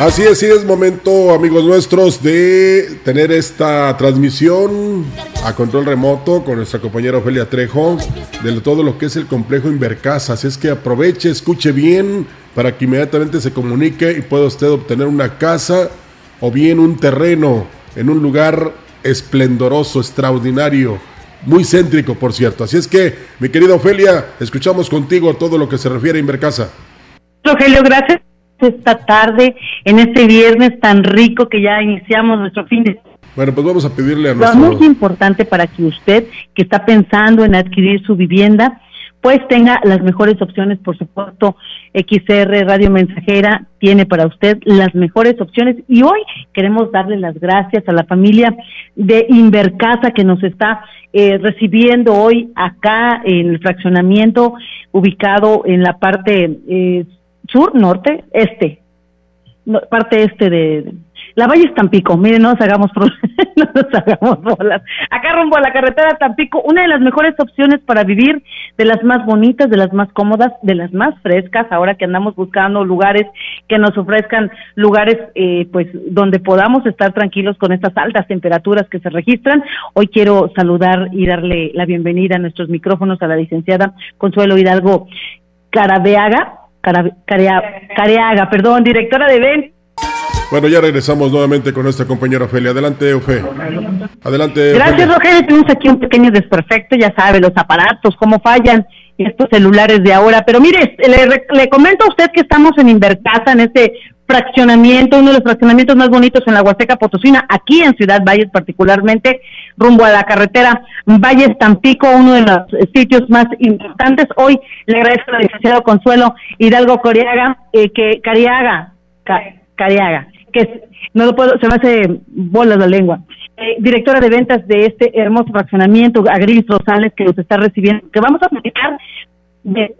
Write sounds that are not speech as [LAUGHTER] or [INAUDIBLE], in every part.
Así es, sí es momento, amigos nuestros, de tener esta transmisión a control remoto con nuestra compañera Ofelia Trejo de todo lo que es el complejo Invercasa. Así es que aproveche, escuche bien para que inmediatamente se comunique y pueda usted obtener una casa o bien un terreno en un lugar esplendoroso, extraordinario, muy céntrico, por cierto. Así es que, mi querida Ofelia, escuchamos contigo todo lo que se refiere a Invercasa. Rogelio, gracias esta tarde, en este viernes tan rico que ya iniciamos nuestro fin de bueno, pues vamos a pedirle a nuestro... Lo muy importante para que usted, que está pensando en adquirir su vivienda, pues tenga las mejores opciones, por supuesto, XR Radio Mensajera tiene para usted las mejores opciones y hoy queremos darle las gracias a la familia de Invercasa que nos está eh, recibiendo hoy acá en el fraccionamiento ubicado en la parte eh, sur, norte, este, parte este de, la Valle es Tampico, miren, no nos hagamos [LAUGHS] no nos hagamos bolas. Acá rumbo a la carretera Tampico, una de las mejores opciones para vivir, de las más bonitas, de las más cómodas, de las más frescas, ahora que andamos buscando lugares que nos ofrezcan lugares eh, pues donde podamos estar tranquilos con estas altas temperaturas que se registran. Hoy quiero saludar y darle la bienvenida a nuestros micrófonos a la licenciada Consuelo Hidalgo Carabeaga, Careaga, perdón, directora de Ben. Bueno, ya regresamos nuevamente con nuestra compañera Ofelia. Adelante, Ofe. Adelante. Gracias, Rogelio. Tenemos aquí un pequeño desperfecto, ya sabe, los aparatos, cómo fallan estos celulares de ahora. Pero mire, le, le comento a usted que estamos en Invercasa, en este fraccionamiento, uno de los fraccionamientos más bonitos en la Huasteca Potosina, aquí en Ciudad Valles particularmente, rumbo a la carretera Valles Tampico, uno de los sitios más importantes. Hoy le agradezco al licenciado Consuelo Hidalgo Coriaga, eh, que Cariaga, Cariaga, que no lo puedo, se me hace bolas la lengua. Eh, directora de ventas de este hermoso fraccionamiento, Agrilis Rosales, que nos está recibiendo, que vamos a platicar de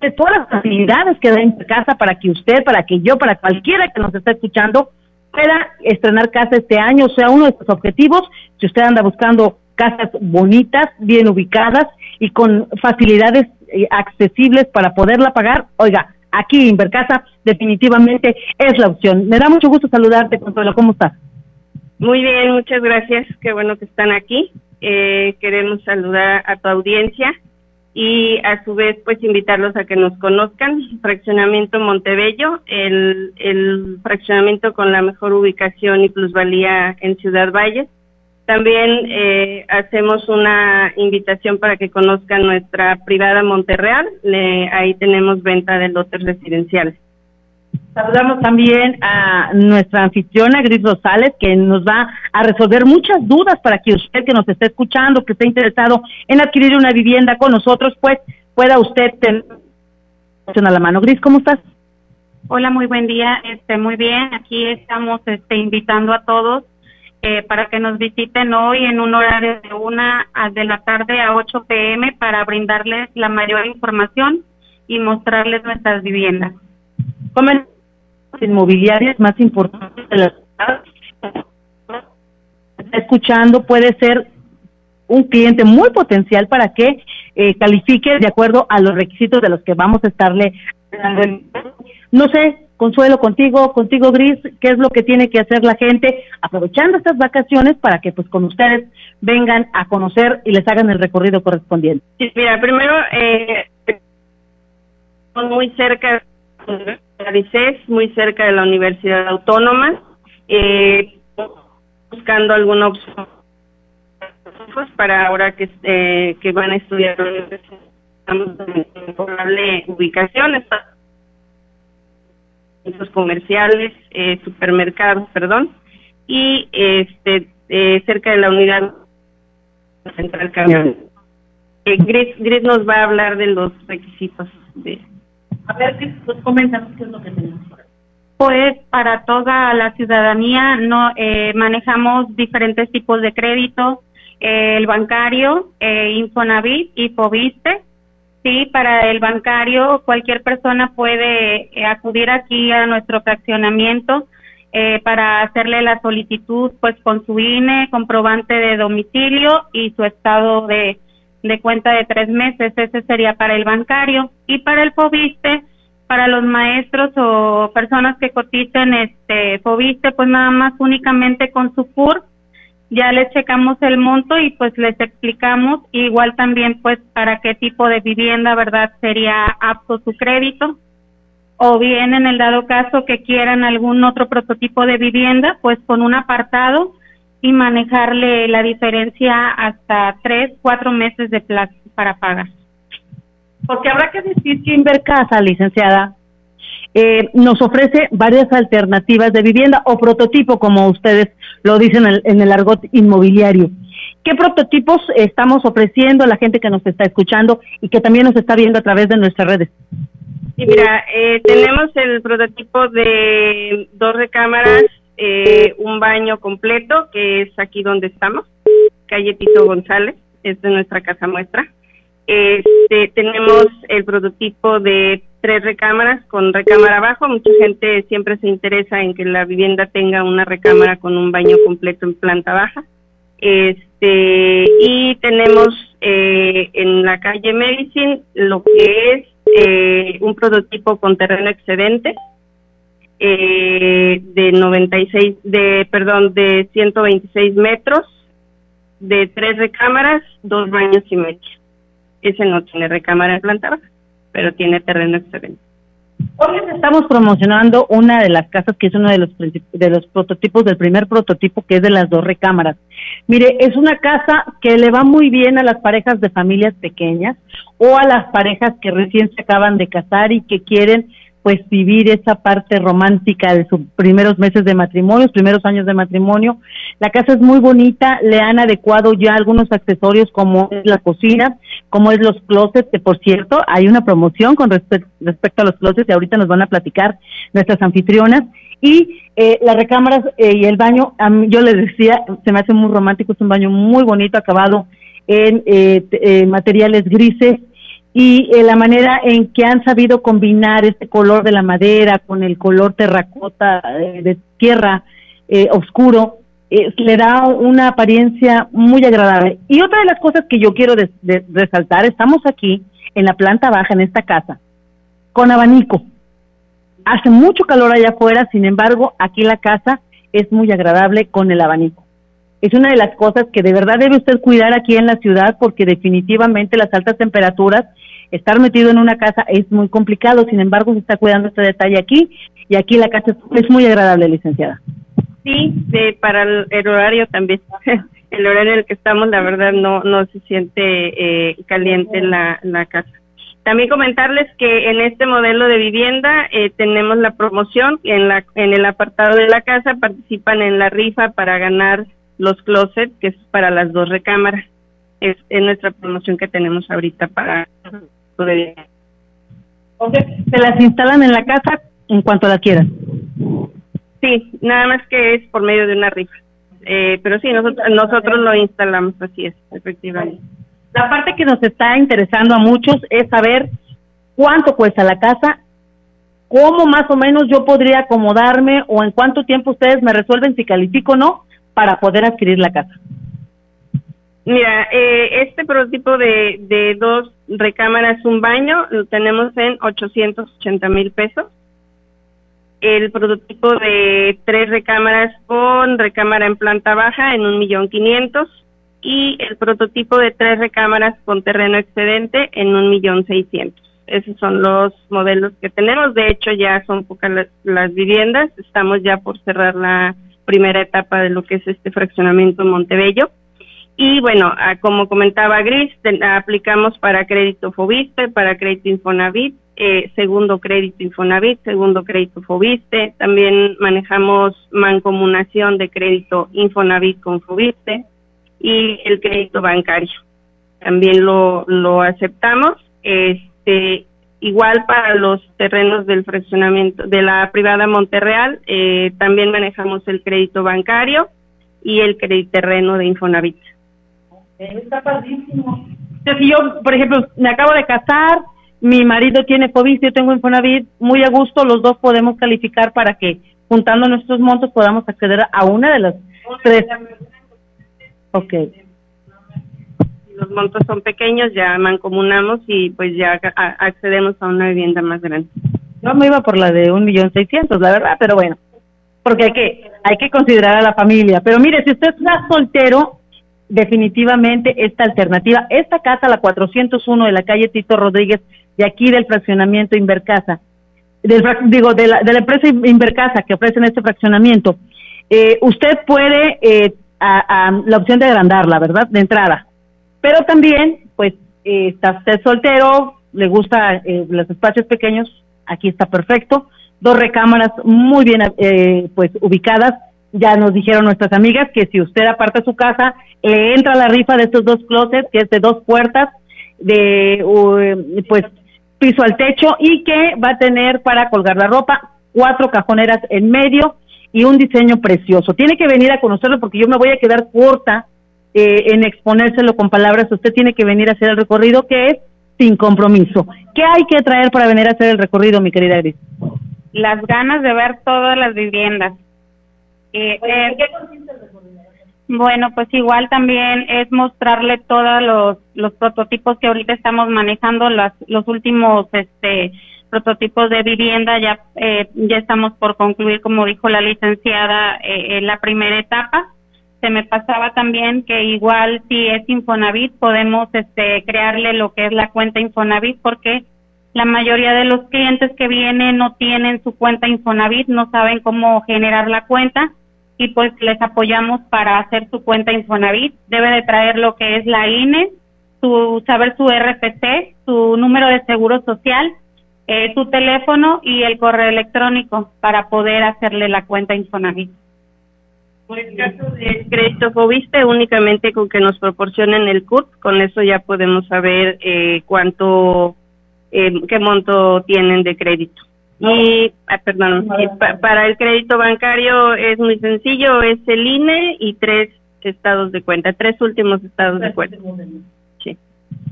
de todas las facilidades que da en casa para que usted, para que yo, para cualquiera que nos esté escuchando, pueda estrenar casa este año, o sea, uno de sus objetivos, si usted anda buscando casas bonitas, bien ubicadas y con facilidades eh, accesibles para poderla pagar, oiga, aquí Invercasa definitivamente es la opción. Me da mucho gusto saludarte, Consuelo, ¿cómo estás? Muy bien, muchas gracias, qué bueno que están aquí. Eh, queremos saludar a tu audiencia y a su vez pues invitarlos a que nos conozcan. Fraccionamiento Montebello, el, el fraccionamiento con la mejor ubicación y plusvalía en Ciudad Valles. También eh, hacemos una invitación para que conozcan nuestra privada Monterreal. ahí tenemos venta de lotes residenciales. Saludamos también a nuestra anfitriona Gris Rosales, que nos va a resolver muchas dudas para que usted que nos esté escuchando, que esté interesado en adquirir una vivienda con nosotros, pues pueda usted tener la mano. Gris, ¿cómo estás? Hola, muy buen día. Este, muy bien. Aquí estamos este, invitando a todos eh, para que nos visiten hoy en un horario de una de la tarde a 8 pm para brindarles la mayor información y mostrarles nuestras viviendas inmobiliarias más importantes de la ciudad. Escuchando, puede ser un cliente muy potencial para que eh, califique de acuerdo a los requisitos de los que vamos a estarle No sé, Consuelo, contigo, contigo Gris, ¿qué es lo que tiene que hacer la gente aprovechando estas vacaciones para que pues con ustedes vengan a conocer y les hagan el recorrido correspondiente? Sí, mira, primero, eh, muy cerca muy cerca de la Universidad Autónoma, eh, buscando alguna opción para ahora que, eh, que van a estudiar estamos en probable ubicación, comerciales, eh, supermercados, perdón, y este eh, cerca de la unidad central camión. Eh, Gris nos va a hablar de los requisitos de a ver, pues coméntanos qué es lo que tenemos. Pues para toda la ciudadanía no eh, manejamos diferentes tipos de crédito, eh, el bancario, eh, Infonavit y Fobiste. Sí, para el bancario cualquier persona puede eh, acudir aquí a nuestro fraccionamiento eh, para hacerle la solicitud pues con su INE, comprobante de domicilio y su estado de de cuenta de tres meses, ese sería para el bancario. Y para el FOBISTE, para los maestros o personas que coticen este Fobiste, pues nada más únicamente con su CUR ya les checamos el monto y pues les explicamos igual también pues para qué tipo de vivienda, ¿verdad? Sería apto su crédito o bien en el dado caso que quieran algún otro prototipo de vivienda, pues con un apartado y manejarle la diferencia hasta tres, cuatro meses de plazo para pagar. Porque habrá que decir que Invercasa, licenciada, eh, nos ofrece varias alternativas de vivienda o prototipo, como ustedes lo dicen en el, en el argot inmobiliario. ¿Qué prototipos estamos ofreciendo a la gente que nos está escuchando y que también nos está viendo a través de nuestras redes? Sí, mira, eh, tenemos el prototipo de dos recámaras, eh, un baño completo, que es aquí donde estamos, calle Tito González, es de nuestra casa muestra. Este, tenemos el prototipo de tres recámaras con recámara abajo. Mucha gente siempre se interesa en que la vivienda tenga una recámara con un baño completo en planta baja. Este, y tenemos eh, en la calle Medicine lo que es eh, un prototipo con terreno excedente eh, de 96, de, perdón, de 126 metros, de tres recámaras, dos baños y medio. Ese no tiene recámara en planta pero tiene terreno excedente. Hoy estamos promocionando una de las casas que es uno de los de los prototipos del primer prototipo que es de las dos recámaras. Mire, es una casa que le va muy bien a las parejas de familias pequeñas o a las parejas que recién se acaban de casar y que quieren pues vivir esa parte romántica de sus primeros meses de matrimonio, primeros años de matrimonio. La casa es muy bonita, le han adecuado ya algunos accesorios como es la cocina, como es los closets, que por cierto hay una promoción con respecto a los closets y ahorita nos van a platicar nuestras anfitrionas. Y eh, las recámaras eh, y el baño, yo les decía, se me hace muy romántico, es un baño muy bonito, acabado en eh, materiales grises, y eh, la manera en que han sabido combinar este color de la madera con el color terracota eh, de tierra eh, oscuro, le da una apariencia muy agradable. Y otra de las cosas que yo quiero resaltar, estamos aquí en la planta baja, en esta casa, con abanico. Hace mucho calor allá afuera, sin embargo, aquí la casa es muy agradable con el abanico. Es una de las cosas que de verdad debe usted cuidar aquí en la ciudad porque definitivamente las altas temperaturas estar metido en una casa es muy complicado, sin embargo se está cuidando este detalle aquí y aquí la casa es muy agradable, licenciada. Sí, para el, horario también. [LAUGHS] el horario en el que estamos, la verdad, no, no se siente eh, caliente la, la casa. También comentarles que en este modelo de vivienda eh, tenemos la promoción en la en el apartado de la casa participan en la rifa para ganar los closets que es para las dos recámaras. Es, es nuestra promoción que tenemos ahorita para de se las instalan en la casa en cuanto la quieran. Sí, nada más que es por medio de una rifa. Eh, pero sí, nosotros, nosotros lo instalamos, así es, efectivamente. La parte que nos está interesando a muchos es saber cuánto cuesta la casa, cómo más o menos yo podría acomodarme o en cuánto tiempo ustedes me resuelven si califico o no para poder adquirir la casa. Mira, eh, este prototipo de, de dos recámaras, un baño, lo tenemos en 880 mil pesos. El prototipo de tres recámaras con recámara en planta baja en un millón quinientos y el prototipo de tres recámaras con terreno excedente en un millón seiscientos. Esos son los modelos que tenemos. De hecho, ya son pocas las, las viviendas. Estamos ya por cerrar la primera etapa de lo que es este fraccionamiento en Montebello y bueno, ah, como comentaba Gris, aplicamos para crédito Fobiste, para crédito Infonavit, eh, segundo crédito Infonavit, segundo crédito Fobiste. También manejamos mancomunación de crédito Infonavit con Fobiste y el crédito bancario. También lo, lo aceptamos. Este, igual para los terrenos del fraccionamiento de la privada Monterreal, eh, también manejamos el crédito bancario y el crédito terreno de Infonavit. Está padrísimo. si yo, por ejemplo, me acabo de casar, mi marido tiene COVID, yo tengo Infonavit, muy a gusto, los dos podemos calificar para que juntando nuestros montos podamos acceder a una de las tres. Ok. Los montos son pequeños, ya mancomunamos y pues ya accedemos a una vivienda más grande. Yo me iba por la de un millón seiscientos, la verdad, pero bueno, porque hay que, hay que considerar a la familia. Pero mire, si usted está soltero, definitivamente esta alternativa, esta casa, la 401 de la calle Tito Rodríguez, de aquí del fraccionamiento Invercasa, del, digo, de la, de la empresa Invercasa que ofrecen este fraccionamiento, eh, usted puede eh, a, la opción de agrandarla, ¿verdad? De entrada. Pero también, pues, eh, está usted soltero, le gusta eh, los espacios pequeños, aquí está perfecto. Dos recámaras muy bien, eh, pues, ubicadas. Ya nos dijeron nuestras amigas que si usted aparta su casa, le entra la rifa de estos dos closets, que es de dos puertas, de, pues, piso al techo y que va a tener para colgar la ropa cuatro cajoneras en medio y un diseño precioso. Tiene que venir a conocerlo porque yo me voy a quedar corta eh, en exponérselo con palabras. Usted tiene que venir a hacer el recorrido que es sin compromiso. ¿Qué hay que traer para venir a hacer el recorrido, mi querida Gris? Las ganas de ver todas las viviendas. Eh, eh, ¿Qué consiste el recorrido? Bueno, pues igual también es mostrarle todos los, los prototipos que ahorita estamos manejando, las, los últimos este, prototipos de vivienda, ya, eh, ya estamos por concluir, como dijo la licenciada, eh, en la primera etapa. Se me pasaba también que igual si es Infonavit podemos este, crearle lo que es la cuenta Infonavit porque la mayoría de los clientes que vienen no tienen su cuenta Infonavit, no saben cómo generar la cuenta y pues les apoyamos para hacer su cuenta Infonavit. Debe de traer lo que es la INE, su, saber su RFC, su número de seguro social, eh, su teléfono y el correo electrónico para poder hacerle la cuenta Infonavit. En el caso de crédito Fobiste, únicamente con que nos proporcionen el CUT, con eso ya podemos saber eh, cuánto, eh, qué monto tienen de crédito. Y, ah, perdón, para el crédito bancario es muy sencillo, es el INE y tres estados de cuenta, tres últimos estados de cuenta. Sí.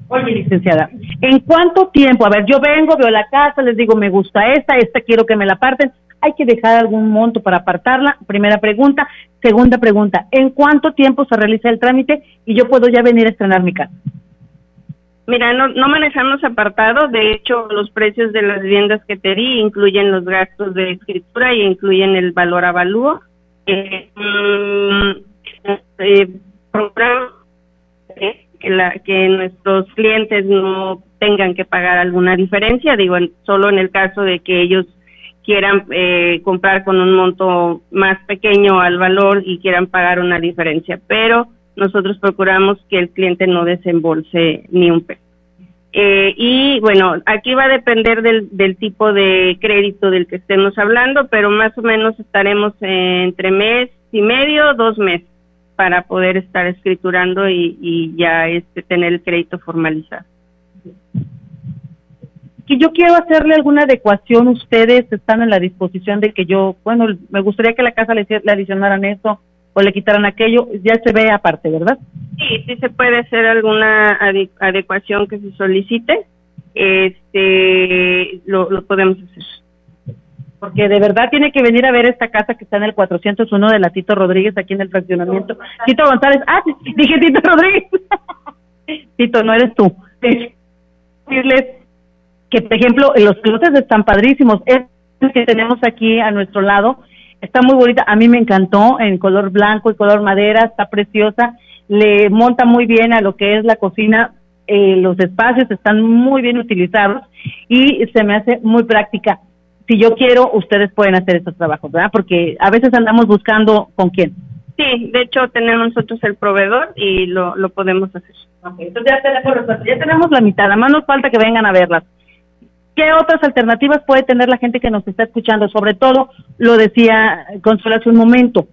Oye, licenciada, ¿en cuánto tiempo? A ver, yo vengo, veo la casa, les digo, me gusta esta, esta quiero que me la aparten. ¿Hay que dejar algún monto para apartarla? Primera pregunta. Segunda pregunta, ¿en cuánto tiempo se realiza el trámite y yo puedo ya venir a estrenar mi casa? Mira, no, no manejamos apartados, de hecho los precios de las viviendas que te di incluyen los gastos de escritura y incluyen el valor avalúo. Eh, mm, eh, que, la, que nuestros clientes no tengan que pagar alguna diferencia, digo, solo en el caso de que ellos quieran eh, comprar con un monto más pequeño al valor y quieran pagar una diferencia, pero nosotros procuramos que el cliente no desembolse ni un peso. Eh, y bueno, aquí va a depender del, del tipo de crédito del que estemos hablando, pero más o menos estaremos entre mes y medio, dos meses para poder estar escriturando y, y ya este, tener el crédito formalizado. Que yo quiero hacerle alguna adecuación, ustedes están en la disposición de que yo, bueno, me gustaría que la casa le, le adicionaran eso o le quitaran aquello, ya se ve aparte, ¿verdad? Sí, sí se puede hacer alguna adecuación que se solicite, este, lo, lo podemos hacer. Porque de verdad tiene que venir a ver esta casa que está en el 401 de la Tito Rodríguez, aquí en el fraccionamiento. Tito González, ah, dije Tito Rodríguez. [LAUGHS] Tito, no eres tú. Decirles que, por ejemplo, los closet están padrísimos. Es que tenemos aquí a nuestro lado Está muy bonita, a mí me encantó en color blanco y color madera, está preciosa, le monta muy bien a lo que es la cocina, eh, los espacios están muy bien utilizados y se me hace muy práctica. Si yo quiero, ustedes pueden hacer estos trabajos, ¿verdad? Porque a veces andamos buscando con quién. Sí, de hecho tenemos nosotros el proveedor y lo, lo podemos hacer. entonces ya tenemos, ya tenemos la mitad, además nos falta que vengan a verlas. ¿Qué otras alternativas puede tener la gente que nos está escuchando? Sobre todo, lo decía Consuelo hace un momento,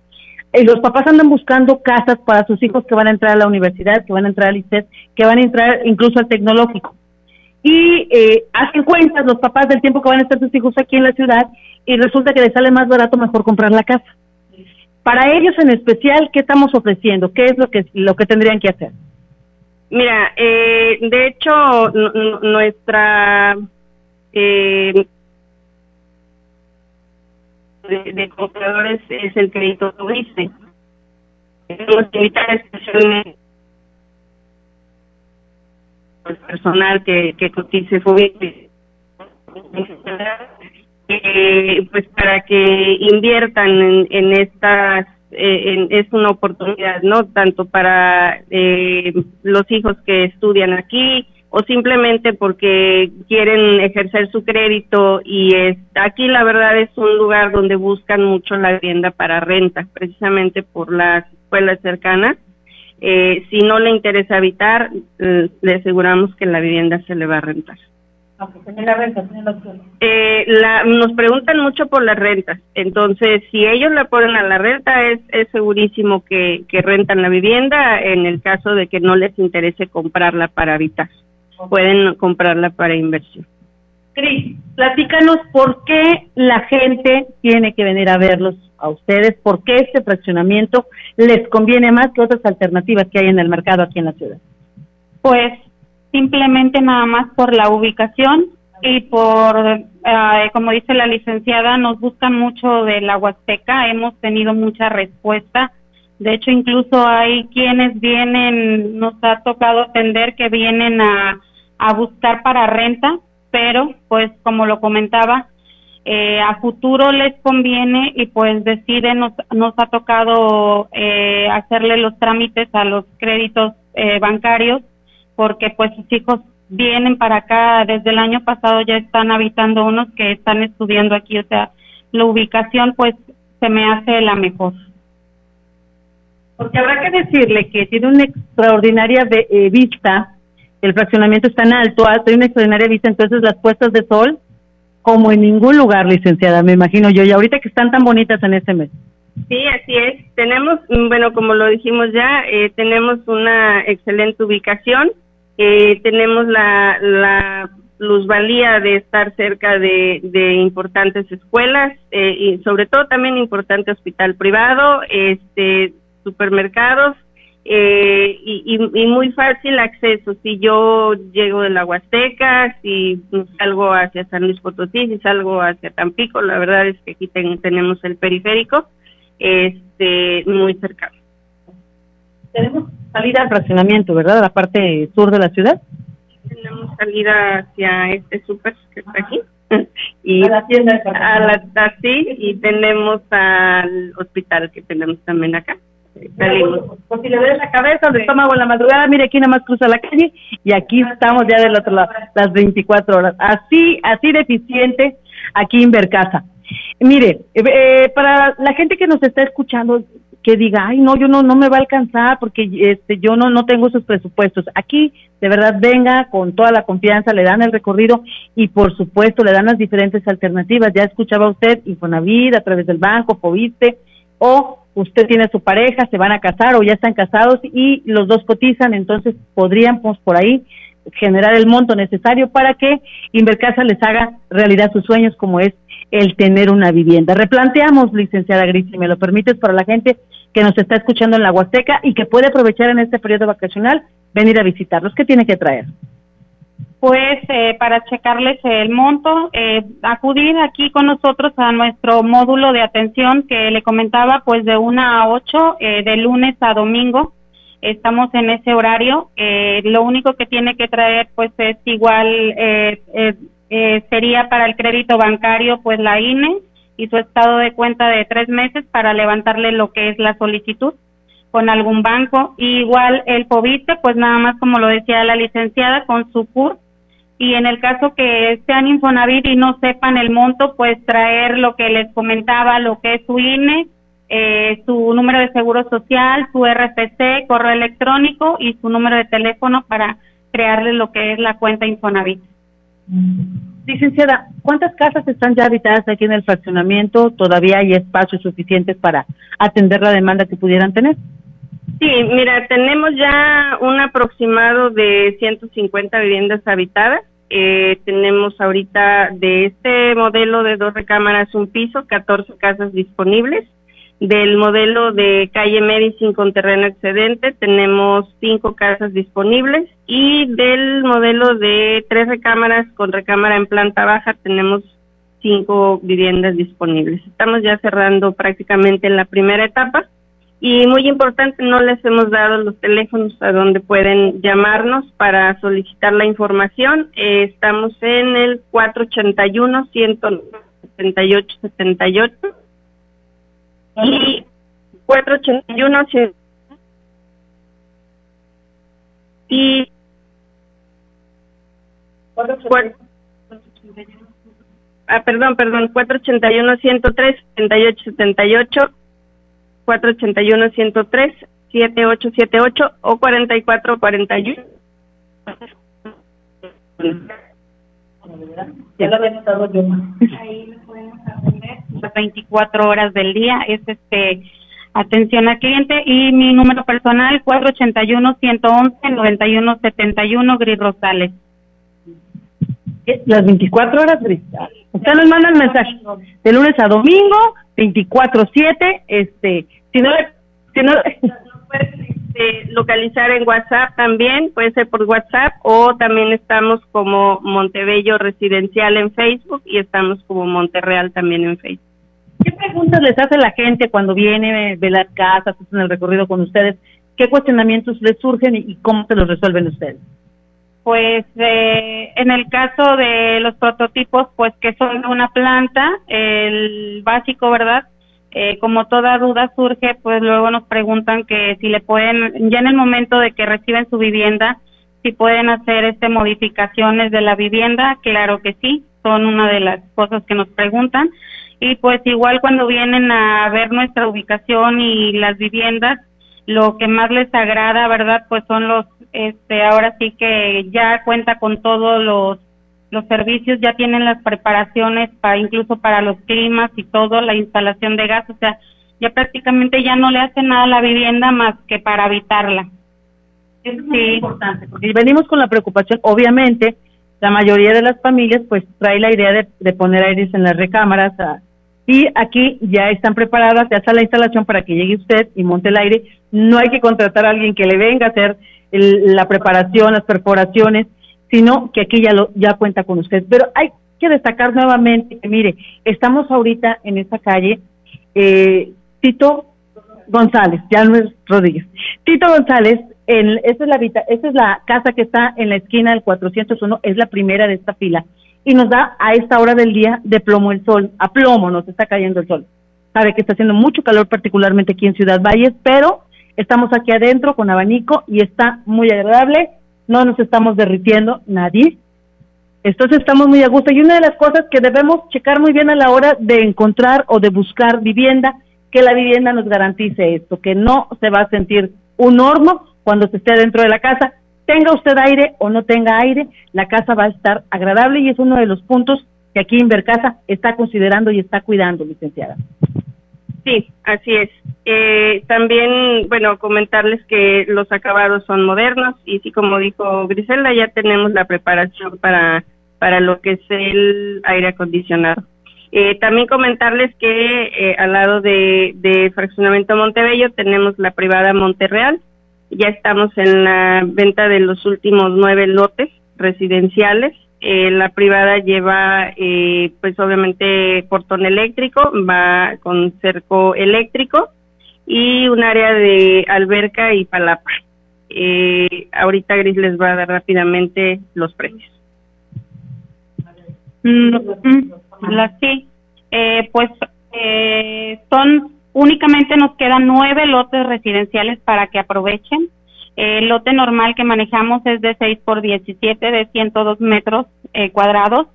eh, los papás andan buscando casas para sus hijos que van a entrar a la universidad, que van a entrar al ICES, que van a entrar incluso al tecnológico. Y eh, hacen cuentas los papás del tiempo que van a estar sus hijos aquí en la ciudad y resulta que les sale más barato mejor comprar la casa. Para ellos en especial, ¿qué estamos ofreciendo? ¿Qué es lo que, lo que tendrían que hacer? Mira, eh, de hecho, nuestra eh, de, compradores es el crédito tuviste. Queremos invitar especialmente al personal que, que cotice FUBIC eh, pues para que inviertan en, estas eh, es una oportunidad, ¿no? Tanto para eh, los hijos que estudian aquí o simplemente porque quieren ejercer su crédito y es, aquí la verdad es un lugar donde buscan mucho la vivienda para renta, precisamente por las escuelas cercanas. Eh, si no le interesa habitar, le aseguramos que la vivienda se le va a rentar. Eh, la, nos preguntan mucho por las rentas, entonces si ellos la ponen a la renta es, es segurísimo que, que rentan la vivienda en el caso de que no les interese comprarla para habitar, pueden comprarla para inversión. Cris, platícanos por qué la gente tiene que venir a verlos a ustedes, por qué este fraccionamiento les conviene más que otras alternativas que hay en el mercado aquí en la ciudad. Pues simplemente nada más por la ubicación y por, eh, como dice la licenciada, nos buscan mucho de la Huasteca, hemos tenido mucha respuesta. De hecho, incluso hay quienes vienen, nos ha tocado atender que vienen a, a buscar para renta, pero pues como lo comentaba, eh, a futuro les conviene y pues deciden, nos, nos ha tocado eh, hacerle los trámites a los créditos eh, bancarios porque pues sus hijos vienen para acá desde el año pasado ya están habitando unos que están estudiando aquí, o sea, la ubicación pues se me hace la mejor. Porque habrá que decirle que tiene una extraordinaria eh, vista, el fraccionamiento está en alto, alto, una extraordinaria vista, entonces las puestas de sol como en ningún lugar, licenciada, me imagino yo, y ahorita que están tan bonitas en este mes. Sí, así es. Tenemos, bueno, como lo dijimos ya, eh, tenemos una excelente ubicación eh, tenemos la, la plusvalía de estar cerca de, de importantes escuelas eh, y sobre todo también importante hospital privado, este supermercados eh, y, y, muy fácil acceso. Si yo llego de la Huasteca, si salgo hacia San Luis Potosí, si salgo hacia Tampico, la verdad es que aquí tenemos el periférico este muy cercano. Tenemos salida al fraccionamiento, ¿verdad? la parte sur de la ciudad. Tenemos salida hacia este súper que está aquí. [LAUGHS] y a la tienda a la así y tenemos al hospital que tenemos también acá. Salimos. Pues, si le ves la cabeza el estómago en la madrugada, mire aquí nada más cruza la calle y aquí estamos ya del otro lado, las 24 horas. Así, así deficiente aquí en Vercasa. Mire, eh, eh, para la gente que nos está escuchando, que diga, ay, no, yo no, no me va a alcanzar porque este, yo no, no tengo esos presupuestos. Aquí, de verdad, venga con toda la confianza, le dan el recorrido y, por supuesto, le dan las diferentes alternativas. Ya escuchaba usted Infonavit a través del banco, Poviste, o usted tiene a su pareja, se van a casar o ya están casados y los dos cotizan, entonces podríamos por ahí generar el monto necesario para que Invercasa les haga realidad sus sueños como es el tener una vivienda. Replanteamos, licenciada Gris, si me lo permites, para la gente que nos está escuchando en la Huasteca y que puede aprovechar en este periodo vacacional, venir a visitarlos. ¿Qué tiene que traer? Pues eh, para checarles el monto, eh, acudir aquí con nosotros a nuestro módulo de atención que le comentaba, pues de una a ocho, eh, de lunes a domingo. Estamos en ese horario. lo único que tiene que traer, pues es igual eh, sería para el crédito bancario pues la INE y su estado de cuenta de tres meses para levantarle lo que es la solicitud con algún banco. igual el POVITE, pues nada más como lo decía la licenciada, con su CUR. Y en el caso que sean Infonavit y no sepan el monto, pues traer lo que les comentaba, lo que es su INE, eh, su número de seguro social, su RFC, correo electrónico y su número de teléfono para crearle lo que es la cuenta Infonavit. Licenciada, ¿cuántas casas están ya habitadas aquí en el fraccionamiento? ¿Todavía hay espacios suficientes para atender la demanda que pudieran tener? Sí, mira, tenemos ya un aproximado de 150 viviendas habitadas. Eh, tenemos ahorita de este modelo de dos recámaras un piso, 14 casas disponibles. Del modelo de calle Medicine con terreno excedente tenemos cinco casas disponibles. Y del modelo de tres recámaras con recámara en planta baja tenemos cinco viviendas disponibles. Estamos ya cerrando prácticamente en la primera etapa y muy importante, no les hemos dado los teléfonos a donde pueden llamarnos para solicitar la información. Eh, estamos en el 481 190 7878 y 481 y ah, perdón, perdón, 481 103 78 78 481 103 7878 o 4441 ya lo había notado yo. Ahí lo podemos atender las 24 horas del día. Es este atención al cliente y mi número personal 481 111 9171 Gris Rosales. Las 24 horas, Gris. Usted nos manda el mensaje de lunes a domingo, 24/7, este, si no si no este, localizar en WhatsApp también, puede ser por WhatsApp o también estamos como Montebello Residencial en Facebook y estamos como Monterreal también en Facebook. ¿Qué preguntas les hace la gente cuando viene, de las casas, en el recorrido con ustedes? ¿Qué cuestionamientos les surgen y cómo se los resuelven ustedes? Pues eh, en el caso de los prototipos, pues que son una planta, el básico, ¿verdad? Eh, como toda duda surge, pues luego nos preguntan que si le pueden, ya en el momento de que reciben su vivienda, si pueden hacer este modificaciones de la vivienda, claro que sí, son una de las cosas que nos preguntan. Y pues igual cuando vienen a ver nuestra ubicación y las viviendas, lo que más les agrada, ¿verdad? Pues son los, este, ahora sí que ya cuenta con todos los los servicios ya tienen las preparaciones para incluso para los climas y todo, la instalación de gas, o sea, ya prácticamente ya no le hace nada a la vivienda más que para habitarla. Eso es muy importante, porque venimos con la preocupación, obviamente, la mayoría de las familias pues trae la idea de, de poner aires en las recámaras y aquí ya están preparadas, ya está la instalación para que llegue usted y monte el aire, no hay que contratar a alguien que le venga a hacer la preparación, las perforaciones, sino que aquí ya lo ya cuenta con usted. Pero hay que destacar nuevamente que mire, estamos ahorita en esta calle eh, Tito González, ya no es Rodríguez. Tito González, en, esta es la esta es la casa que está en la esquina del 401, es la primera de esta fila y nos da a esta hora del día de plomo el sol, a plomo nos está cayendo el sol. Sabe que está haciendo mucho calor particularmente aquí en Ciudad Valles, pero estamos aquí adentro con abanico y está muy agradable no nos estamos derritiendo nadie. Entonces estamos muy a gusto. Y una de las cosas que debemos checar muy bien a la hora de encontrar o de buscar vivienda, que la vivienda nos garantice esto, que no se va a sentir un horno cuando se esté dentro de la casa. Tenga usted aire o no tenga aire, la casa va a estar agradable y es uno de los puntos que aquí Invercasa está considerando y está cuidando, licenciada. Sí, así es. Eh, también, bueno, comentarles que los acabados son modernos y sí, como dijo Griselda, ya tenemos la preparación para, para lo que es el aire acondicionado. Eh, también comentarles que eh, al lado de, de Fraccionamiento Montebello tenemos la privada Monterreal. Ya estamos en la venta de los últimos nueve lotes residenciales eh, la privada lleva, eh, pues obviamente, portón eléctrico, va con cerco eléctrico y un área de alberca y palapa. Eh, ahorita Gris les va a dar rápidamente los precios. Mm, mm, sí, eh, pues eh, son únicamente nos quedan nueve lotes residenciales para que aprovechen. El lote normal que manejamos es de 6 por 17 de 102 metros eh, cuadrados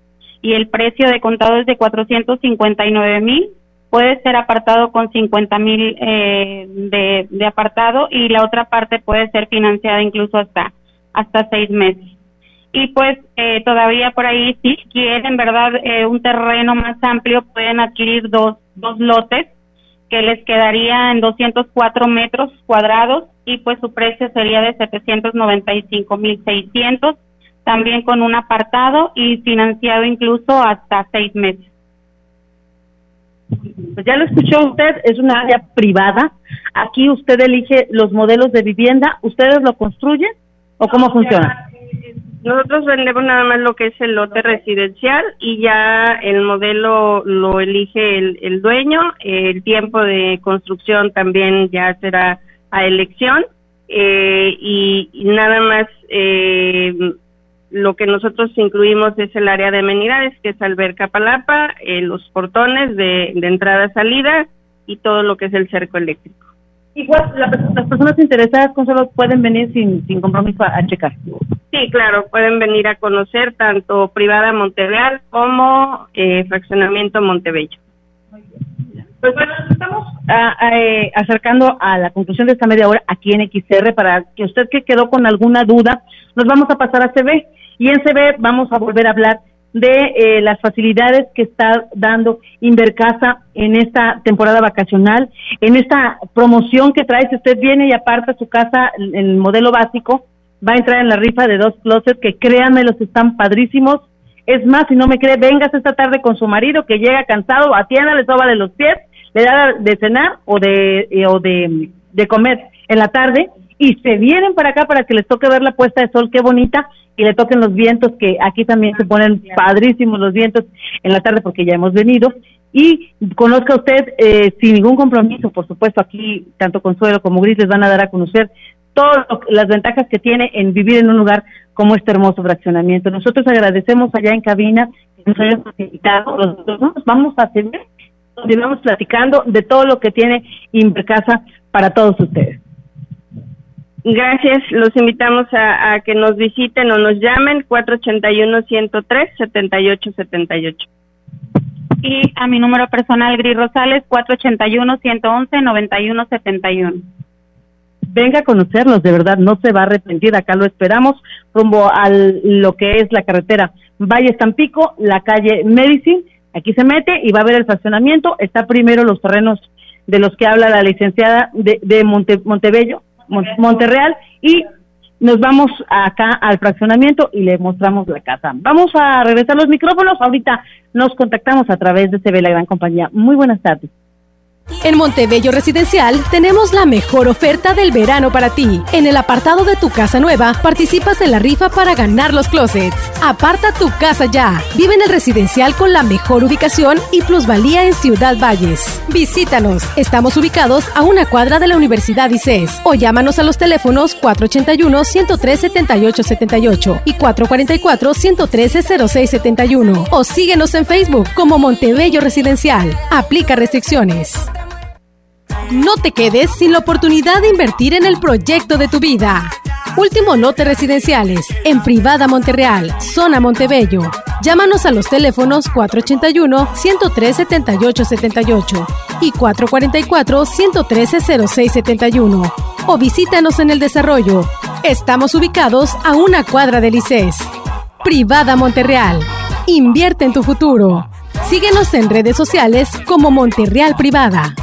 y el precio de contado es de 459 mil. Puede ser apartado con 50 mil eh, de, de, apartado y la otra parte puede ser financiada incluso hasta hasta seis meses. Y pues eh, todavía por ahí, si quieren, ¿verdad? Eh, un terreno más amplio, pueden adquirir dos, dos lotes que les quedaría en 204 metros cuadrados y pues su precio sería de 795.600, también con un apartado y financiado incluso hasta seis meses. Pues ya lo escuchó usted, es una área privada. Aquí usted elige los modelos de vivienda, ¿ustedes lo construyen o cómo funciona? Nosotros vendemos nada más lo que es el lote residencial y ya el modelo lo elige el, dueño. El tiempo de construcción también ya será a elección eh, y, nada más eh, lo que nosotros incluimos es el área de amenidades, que es alberca palapa, eh, los portones de, de entrada-salida y todo lo que es el cerco eléctrico. Igual, las personas interesadas con solo pueden venir sin, sin compromiso a, checar. Sí, claro, pueden venir a conocer tanto privada Montereal como eh, fraccionamiento Montebello. Pues bueno, estamos eh, acercando a la conclusión de esta media hora aquí en XR para que usted que quedó con alguna duda, nos vamos a pasar a CB y en CB vamos a volver a hablar de eh, las facilidades que está dando Invercasa en esta temporada vacacional, en esta promoción que trae, si usted viene y aparta su casa en el modelo básico, va a entrar en la rifa de dos closets que créanme los están padrísimos. Es más, si no me cree, vengas esta tarde con su marido que llega cansado, atienda, le soba de los pies, le da de cenar o de, eh, o de, de comer en la tarde y se vienen para acá para que les toque ver la puesta de sol, qué bonita, y le toquen los vientos, que aquí también se ponen padrísimos los vientos en la tarde porque ya hemos venido. Y conozca usted eh, sin ningún compromiso, por supuesto, aquí tanto Consuelo como Gris les van a dar a conocer todas las ventajas que tiene en vivir en un lugar como este hermoso fraccionamiento. Nosotros agradecemos allá en cabina que nos hayan invitado, nosotros nos vamos a seguir, continuamos platicando de todo lo que tiene Invercasa para todos ustedes. Gracias, los invitamos a, que nos visiten o nos llamen 481-103-7878. Y a mi número personal, Gris Rosales, 481-111-9171. Venga a conocernos, de verdad, no se va a arrepentir, acá lo esperamos, rumbo a lo que es la carretera Valle Estampico, la calle Medicine, aquí se mete y va a ver el fraccionamiento, está primero los terrenos de los que habla la licenciada de, de Montebello, Monterreal y nos vamos acá al fraccionamiento y le mostramos la casa. Vamos a regresar los micrófonos. Ahorita nos contactamos a través de CB La Gran Compañía. Muy buenas tardes. En Montebello Residencial tenemos la mejor oferta del verano para ti. En el apartado de tu casa nueva, participas en la rifa para ganar los closets. Aparta tu casa ya. Vive en el residencial con la mejor ubicación y plusvalía en Ciudad Valles. Visítanos. Estamos ubicados a una cuadra de la Universidad ICES o llámanos a los teléfonos 481-103-7878 y 444-113-0671 o síguenos en Facebook como Montebello Residencial. Aplica restricciones. No te quedes sin la oportunidad de invertir en el proyecto de tu vida. Último lote residenciales en Privada Monterreal, zona Montebello. Llámanos a los teléfonos 481-103-7878 y 444-113-0671 o visítanos en el desarrollo. Estamos ubicados a una cuadra del ICES. Privada Monterreal. Invierte en tu futuro. Síguenos en redes sociales como Monterreal Privada.